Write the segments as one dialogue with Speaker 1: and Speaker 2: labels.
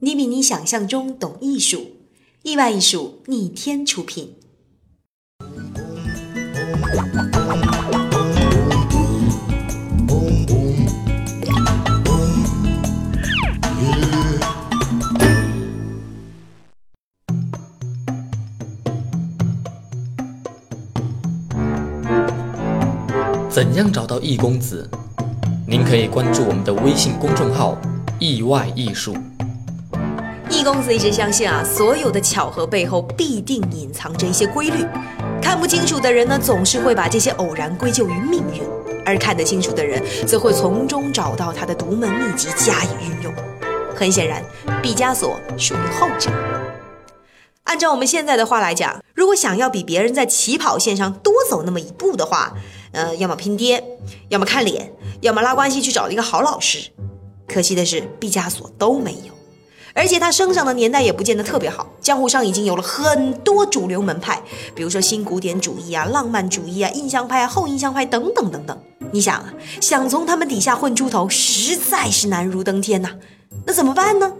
Speaker 1: 你比你想象中懂艺术，意外艺术逆天出品。
Speaker 2: 怎样找到易公子？您可以关注我们的微信公众号“意外艺术”。
Speaker 1: 易公子一直相信啊，所有的巧合背后必定隐藏着一些规律。看不清楚的人呢，总是会把这些偶然归咎于命运；而看得清楚的人，则会从中找到他的独门秘籍加以运用。很显然，毕加索属于后者。按照我们现在的话来讲，如果想要比别人在起跑线上多走那么一步的话，呃，要么拼爹，要么看脸，要么拉关系去找一个好老师。可惜的是，毕加索都没有，而且他生长的年代也不见得特别好。江湖上已经有了很多主流门派，比如说新古典主义啊、浪漫主义啊、印象派啊、后印象派等等等等。你想啊，想从他们底下混出头，实在是难如登天呐。那怎么办呢？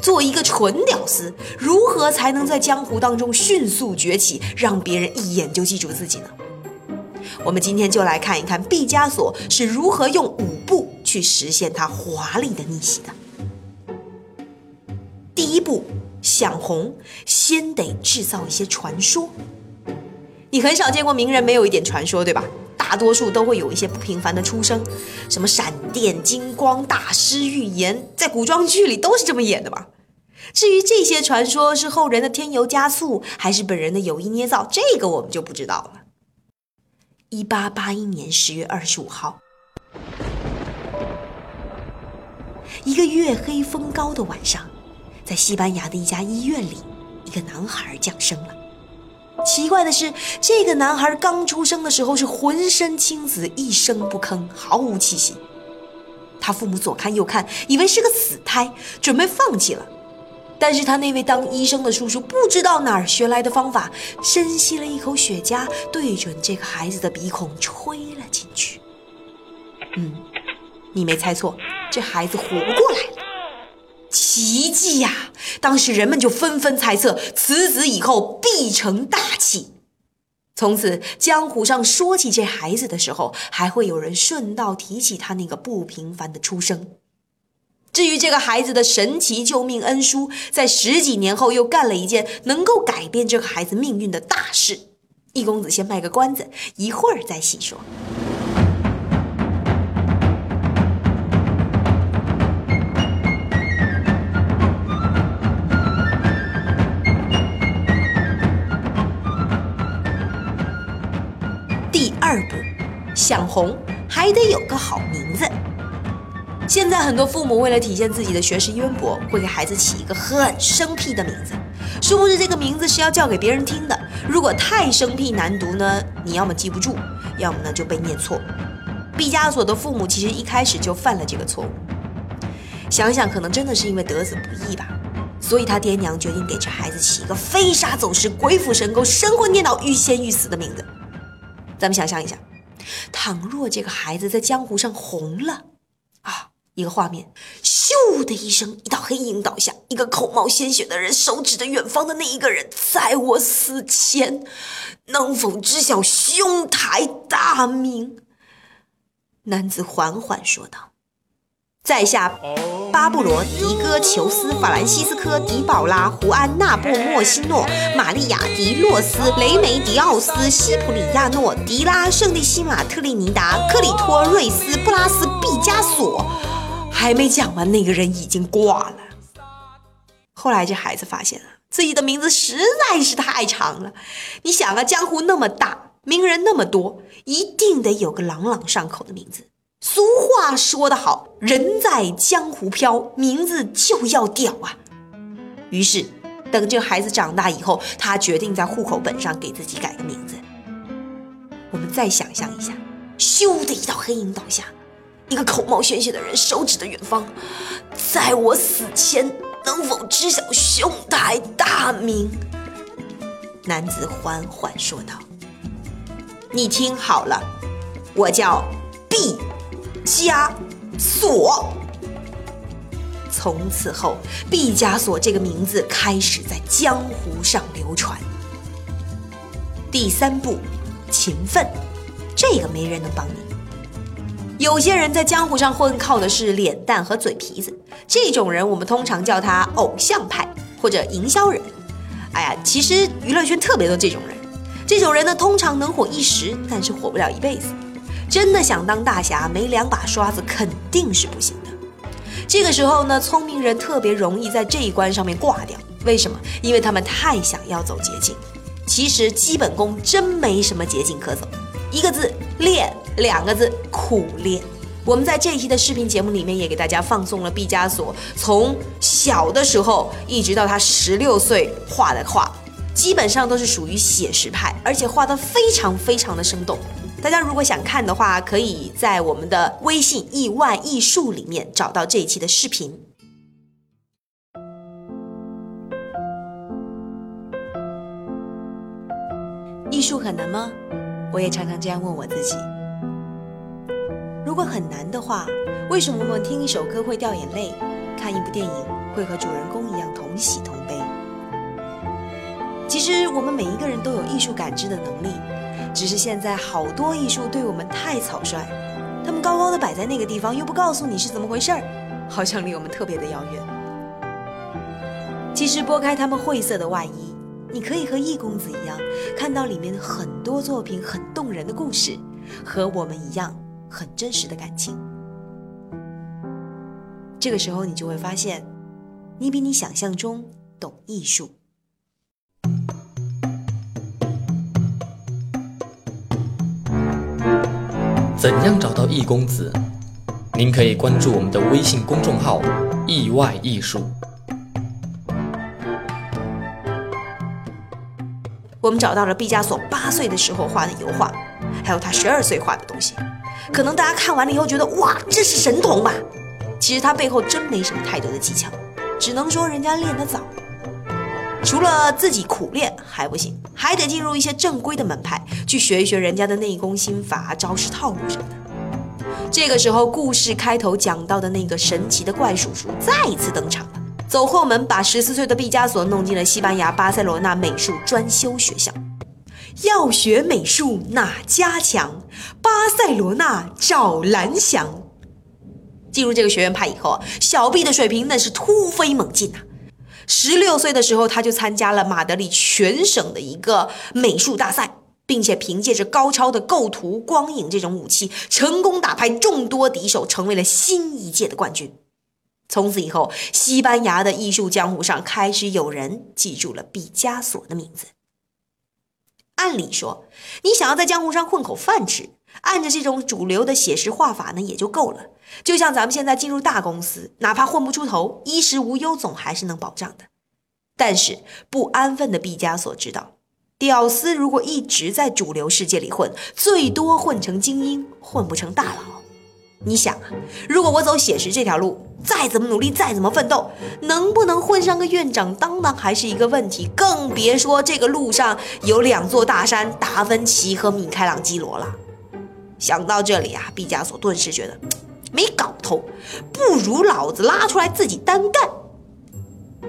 Speaker 1: 做一个纯屌丝，如何才能在江湖当中迅速崛起，让别人一眼就记住自己呢？我们今天就来看一看毕加索是如何用五步去实现他华丽的逆袭的。第一步，想红，先得制造一些传说。你很少见过名人没有一点传说，对吧？大多数都会有一些不平凡的出生，什么闪电、金光、大师预言，在古装剧里都是这么演的吧？至于这些传说是后人的添油加醋，还是本人的有意捏造，这个我们就不知道了。一八八一年十月二十五号，一个月黑风高的晚上，在西班牙的一家医院里，一个男孩降生了。奇怪的是，这个男孩刚出生的时候是浑身青紫，一声不吭，毫无气息。他父母左看右看，以为是个死胎，准备放弃了。但是他那位当医生的叔叔不知道哪儿学来的方法，深吸了一口雪茄，对准这个孩子的鼻孔吹了进去。嗯，你没猜错，这孩子活过来了，奇迹呀！当时人们就纷纷猜测，此子以后必成大器。从此，江湖上说起这孩子的时候，还会有人顺道提起他那个不平凡的出生。至于这个孩子的神奇救命恩书，在十几年后又干了一件能够改变这个孩子命运的大事。易公子先卖个关子，一会儿再细说。二步，想红还得有个好名字。现在很多父母为了体现自己的学识渊博，会给孩子起一个很生僻的名字，殊不知这个名字是要叫给别人听的。如果太生僻难读呢，你要么记不住，要么呢就被念错。毕加索的父母其实一开始就犯了这个错误，想想可能真的是因为得子不易吧，所以他爹娘决定给这孩子起一个飞沙走石、鬼斧神工、神魂颠倒、欲仙欲死的名字。咱们想象一下，倘若这个孩子在江湖上红了，啊！一个画面，咻的一声，一道黑影倒下，一个口冒鲜血的人手指着远方的那一个人，在我死前，能否知晓兄台大名？男子缓缓说道：“在下巴布罗、迪戈、裘斯、法兰西斯科、迪宝拉、胡安、纳布、莫西诺、玛丽亚、迪洛斯、雷梅、迪奥斯、西普里亚诺、迪拉、圣地西马、特立尼达、克里托、瑞斯、布拉斯、毕加索。”还没讲完，那个人已经挂了。后来这孩子发现了自己的名字实在是太长了。你想啊，江湖那么大，名人那么多，一定得有个朗朗上口的名字。俗话说得好，人在江湖飘，名字就要屌啊。于是，等这孩子长大以后，他决定在户口本上给自己改个名字。我们再想象一下，咻的一道黑影倒下。一个口冒鲜血的人手指着远方，在我死前能否知晓兄台大名？男子缓缓说道：“你听好了，我叫毕加索。从此后，毕加索这个名字开始在江湖上流传。第三步，勤奋，这个没人能帮你。有些人在江湖上混，靠的是脸蛋和嘴皮子，这种人我们通常叫他偶像派或者营销人。哎呀，其实娱乐圈特别多这种人，这种人呢通常能火一时，但是火不了一辈子。真的想当大侠，没两把刷子肯定是不行的。这个时候呢，聪明人特别容易在这一关上面挂掉。为什么？因为他们太想要走捷径。其实基本功真没什么捷径可走，一个字练，两个字苦练。我们在这一期的视频节目里面也给大家放送了毕加索从小的时候一直到他十六岁画的画，基本上都是属于写实派，而且画得非常非常的生动。大家如果想看的话，可以在我们的微信“亿万艺术”里面找到这一期的视频。艺术很难吗？我也常常这样问我自己。如果很难的话，为什么我们听一首歌会掉眼泪，看一部电影会和主人公一样同喜同悲？其实我们每一个人都有艺术感知的能力。只是现在好多艺术对我们太草率，他们高高的摆在那个地方，又不告诉你是怎么回事儿，好像离我们特别的遥远。其实拨开他们晦涩的外衣，你可以和易公子一样，看到里面很多作品很动人的故事，和我们一样很真实的感情。这个时候你就会发现，你比你想象中懂艺术。
Speaker 2: 怎样找到易公子？您可以关注我们的微信公众号“意外艺术”。
Speaker 1: 我们找到了毕加索八岁的时候画的油画，还有他十二岁画的东西。可能大家看完了以后觉得，哇，这是神童吧？其实他背后真没什么太多的技巧，只能说人家练得早。除了自己苦练还不行，还得进入一些正规的门派去学一学人家的内功心法、招式套路什么的。这个时候，故事开头讲到的那个神奇的怪叔叔再一次登场了，走后门把十四岁的毕加索弄进了西班牙巴塞罗那美术专修学校。要学美术哪家强？巴塞罗那找蓝翔。进入这个学院派以后，小毕的水平那是突飞猛进呐。十六岁的时候，他就参加了马德里全省的一个美术大赛，并且凭借着高超的构图、光影这种武器，成功打败众多敌手，成为了新一届的冠军。从此以后，西班牙的艺术江湖上开始有人记住了毕加索的名字。按理说，你想要在江湖上混口饭吃，按着这种主流的写实画法呢，也就够了。就像咱们现在进入大公司，哪怕混不出头，衣食无忧总还是能保障的。但是不安分的毕加索知道，屌丝如果一直在主流世界里混，最多混成精英，混不成大佬。你想啊，如果我走写实这条路，再怎么努力，再怎么奋斗，能不能混上个院长当当还是一个问题。更别说这个路上有两座大山——达芬奇和米开朗基罗了。想到这里啊，毕加索顿时觉得。没搞头，不如老子拉出来自己单干。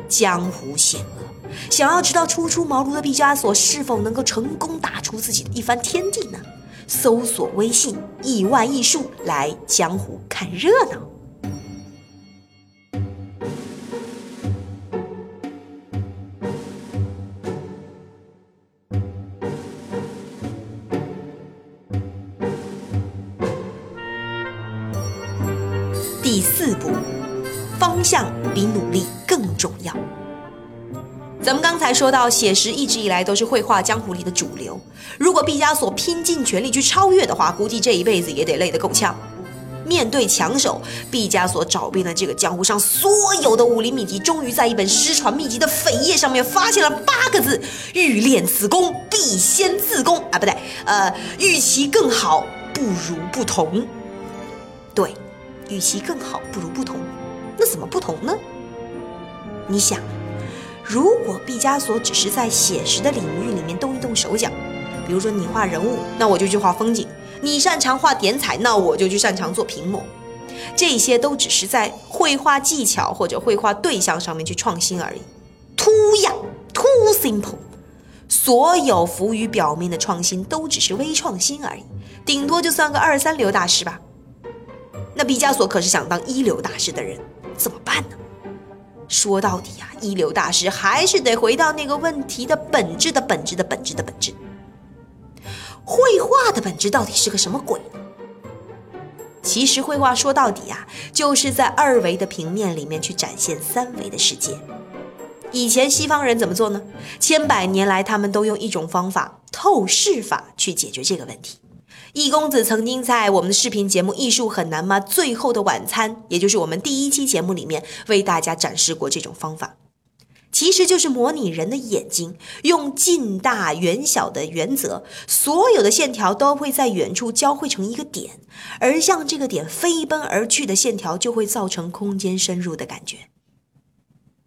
Speaker 1: 江湖险恶，想要知道初出茅庐的毕加索是否能够成功打出自己的一番天地呢？搜索微信“亿万艺术”来江湖看热闹。方向比努力更重要。咱们刚才说到，写实一直以来都是绘画江湖里的主流。如果毕加索拼尽全力去超越的话，估计这一辈子也得累得够呛。面对强手，毕加索找遍了这个江湖上所有的武林秘籍，终于在一本失传秘籍的扉页上面发现了八个字：欲练此功，必先自宫。啊，不对，呃，欲其更好，不如不同。与其更好，不如不同。那怎么不同呢？你想，如果毕加索只是在写实的领域里面动一动手脚，比如说你画人物，那我就去画风景；你擅长画点彩，那我就去擅长做屏幕。这些都只是在绘画技巧或者绘画对象上面去创新而已。Too young, too simple。所有浮于表面的创新都只是微创新而已，顶多就算个二三流大师吧。那毕加索可是想当一流大师的人，怎么办呢？说到底啊，一流大师还是得回到那个问题的本质的本质的本质的本质。绘画的本质到底是个什么鬼呢？其实绘画说到底啊，就是在二维的平面里面去展现三维的世界。以前西方人怎么做呢？千百年来，他们都用一种方法——透视法去解决这个问题。易公子曾经在我们的视频节目《艺术很难吗？最后的晚餐》，也就是我们第一期节目里面，为大家展示过这种方法。其实就是模拟人的眼睛，用近大远小的原则，所有的线条都会在远处交汇成一个点，而向这个点飞奔而去的线条就会造成空间深入的感觉。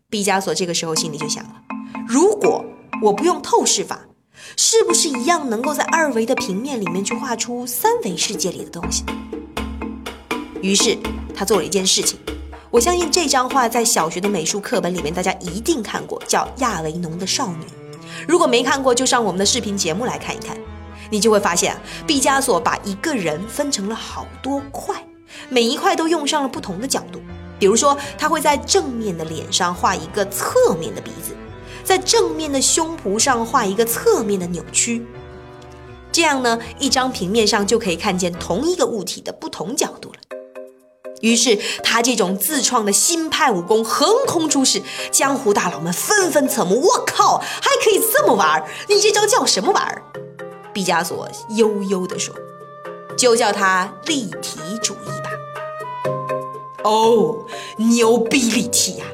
Speaker 1: 毕加索这个时候心里就想了：如果我不用透视法，是不是一样能够在二维的平面里面去画出三维世界里的东西？于是他做了一件事情。我相信这张画在小学的美术课本里面，大家一定看过，叫亚维农的少女。如果没看过，就上我们的视频节目来看一看，你就会发现，毕加索把一个人分成了好多块，每一块都用上了不同的角度。比如说，他会在正面的脸上画一个侧面的鼻子，在正面的胸脯上画一个侧面的扭曲，这样呢，一张平面上就可以看见同一个物体的不同角度了。于是，他这种自创的新派武功横空出世，江湖大佬们纷纷侧目。我靠，还可以这么玩儿？你这招叫什么玩儿？毕加索悠悠地说：“就叫它立体主义吧。”哦，牛逼立体呀！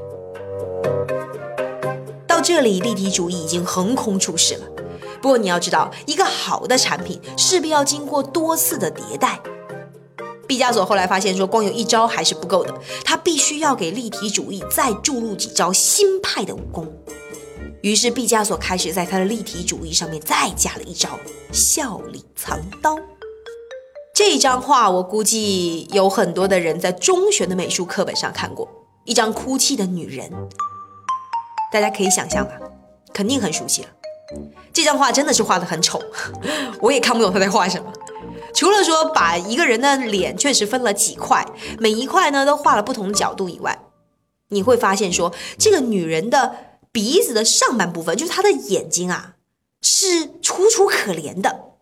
Speaker 1: 到这里，立体主义已经横空出世了。不过你要知道，一个好的产品势必要经过多次的迭代。毕加索后来发现，说光有一招还是不够的，他必须要给立体主义再注入几招新派的武功。于是，毕加索开始在他的立体主义上面再加了一招——笑里藏刀。这张画，我估计有很多的人在中学的美术课本上看过，一张哭泣的女人。大家可以想象吧，肯定很熟悉了。这张画真的是画的很丑，我也看不懂他在画什么。除了说把一个人的脸确实分了几块，每一块呢都画了不同角度以外，你会发现说这个女人的鼻子的上半部分，就是她的眼睛啊，是楚楚可怜的，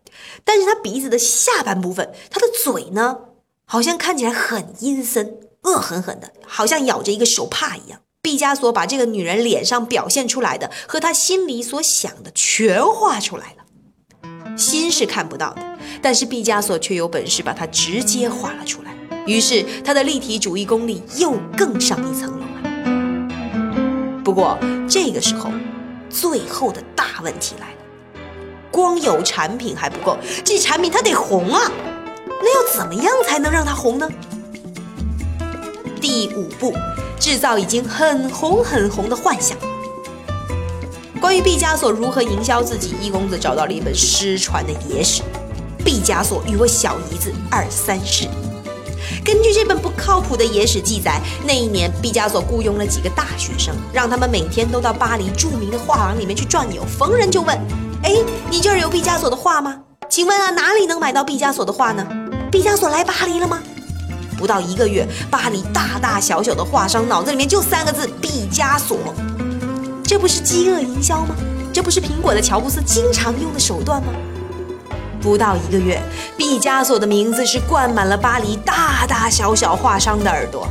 Speaker 1: 但是她鼻子的下半部分，她的嘴呢，好像看起来很阴森、恶狠狠的，好像咬着一个手帕一样。毕加索把这个女人脸上表现出来的和她心里所想的全画出来了，心是看不到的。但是毕加索却有本事把它直接画了出来，于是他的立体主义功力又更上一层楼了。不过这个时候，最后的大问题来了：光有产品还不够，这产品它得红啊！那要怎么样才能让它红呢？第五步，制造已经很红很红的幻想。关于毕加索如何营销自己，一公子找到了一本失传的野史。毕加索与我小姨子二三事。根据这本不靠谱的野史记载，那一年毕加索雇佣了几个大学生，让他们每天都到巴黎著名的画廊里面去转悠，逢人就问：“哎，你这儿有毕加索的画吗？请问啊，哪里能买到毕加索的画呢？毕加索来巴黎了吗？”不到一个月，巴黎大大小小的画商脑子里面就三个字：毕加索。这不是饥饿营销吗？这不是苹果的乔布斯经常用的手段吗？不到一个月，毕加索的名字是灌满了巴黎大大小小画商的耳朵。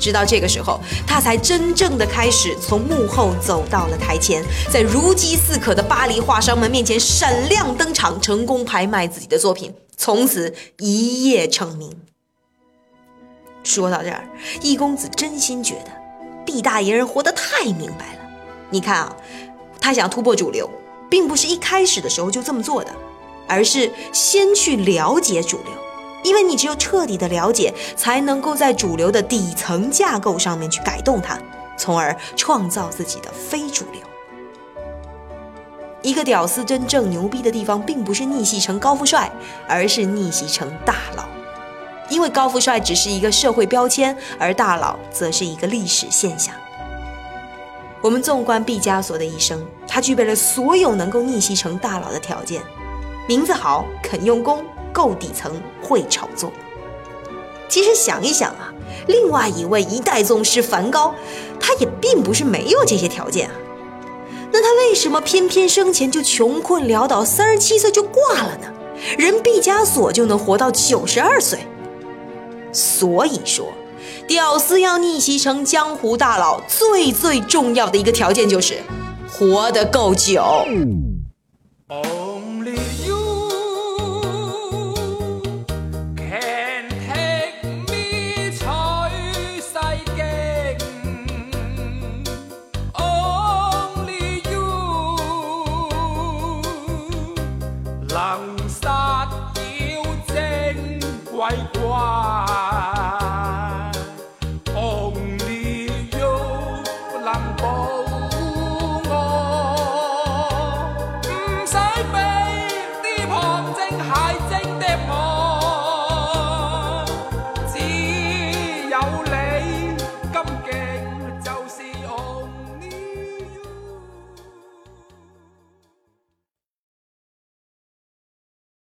Speaker 1: 直到这个时候，他才真正的开始从幕后走到了台前，在如饥似渴的巴黎画商们面前闪亮登场，成功拍卖自己的作品，从此一夜成名。说到这儿，易公子真心觉得毕大爷人活得太明白了。你看啊，他想突破主流，并不是一开始的时候就这么做的。而是先去了解主流，因为你只有彻底的了解，才能够在主流的底层架构上面去改动它，从而创造自己的非主流。一个屌丝真正牛逼的地方，并不是逆袭成高富帅，而是逆袭成大佬。因为高富帅只是一个社会标签，而大佬则是一个历史现象。我们纵观毕加索的一生，他具备了所有能够逆袭成大佬的条件：名字好，肯用功，够底层，会炒作。其实想一想啊，另外一位一代宗师梵高，他也并不是没有这些条件啊。那他为什么偏偏生前就穷困潦倒，三十七岁就挂了呢？人毕加索就能活到九十二岁。所以说，屌丝要逆袭成江湖大佬，最最重要的一个条件就是活得够久。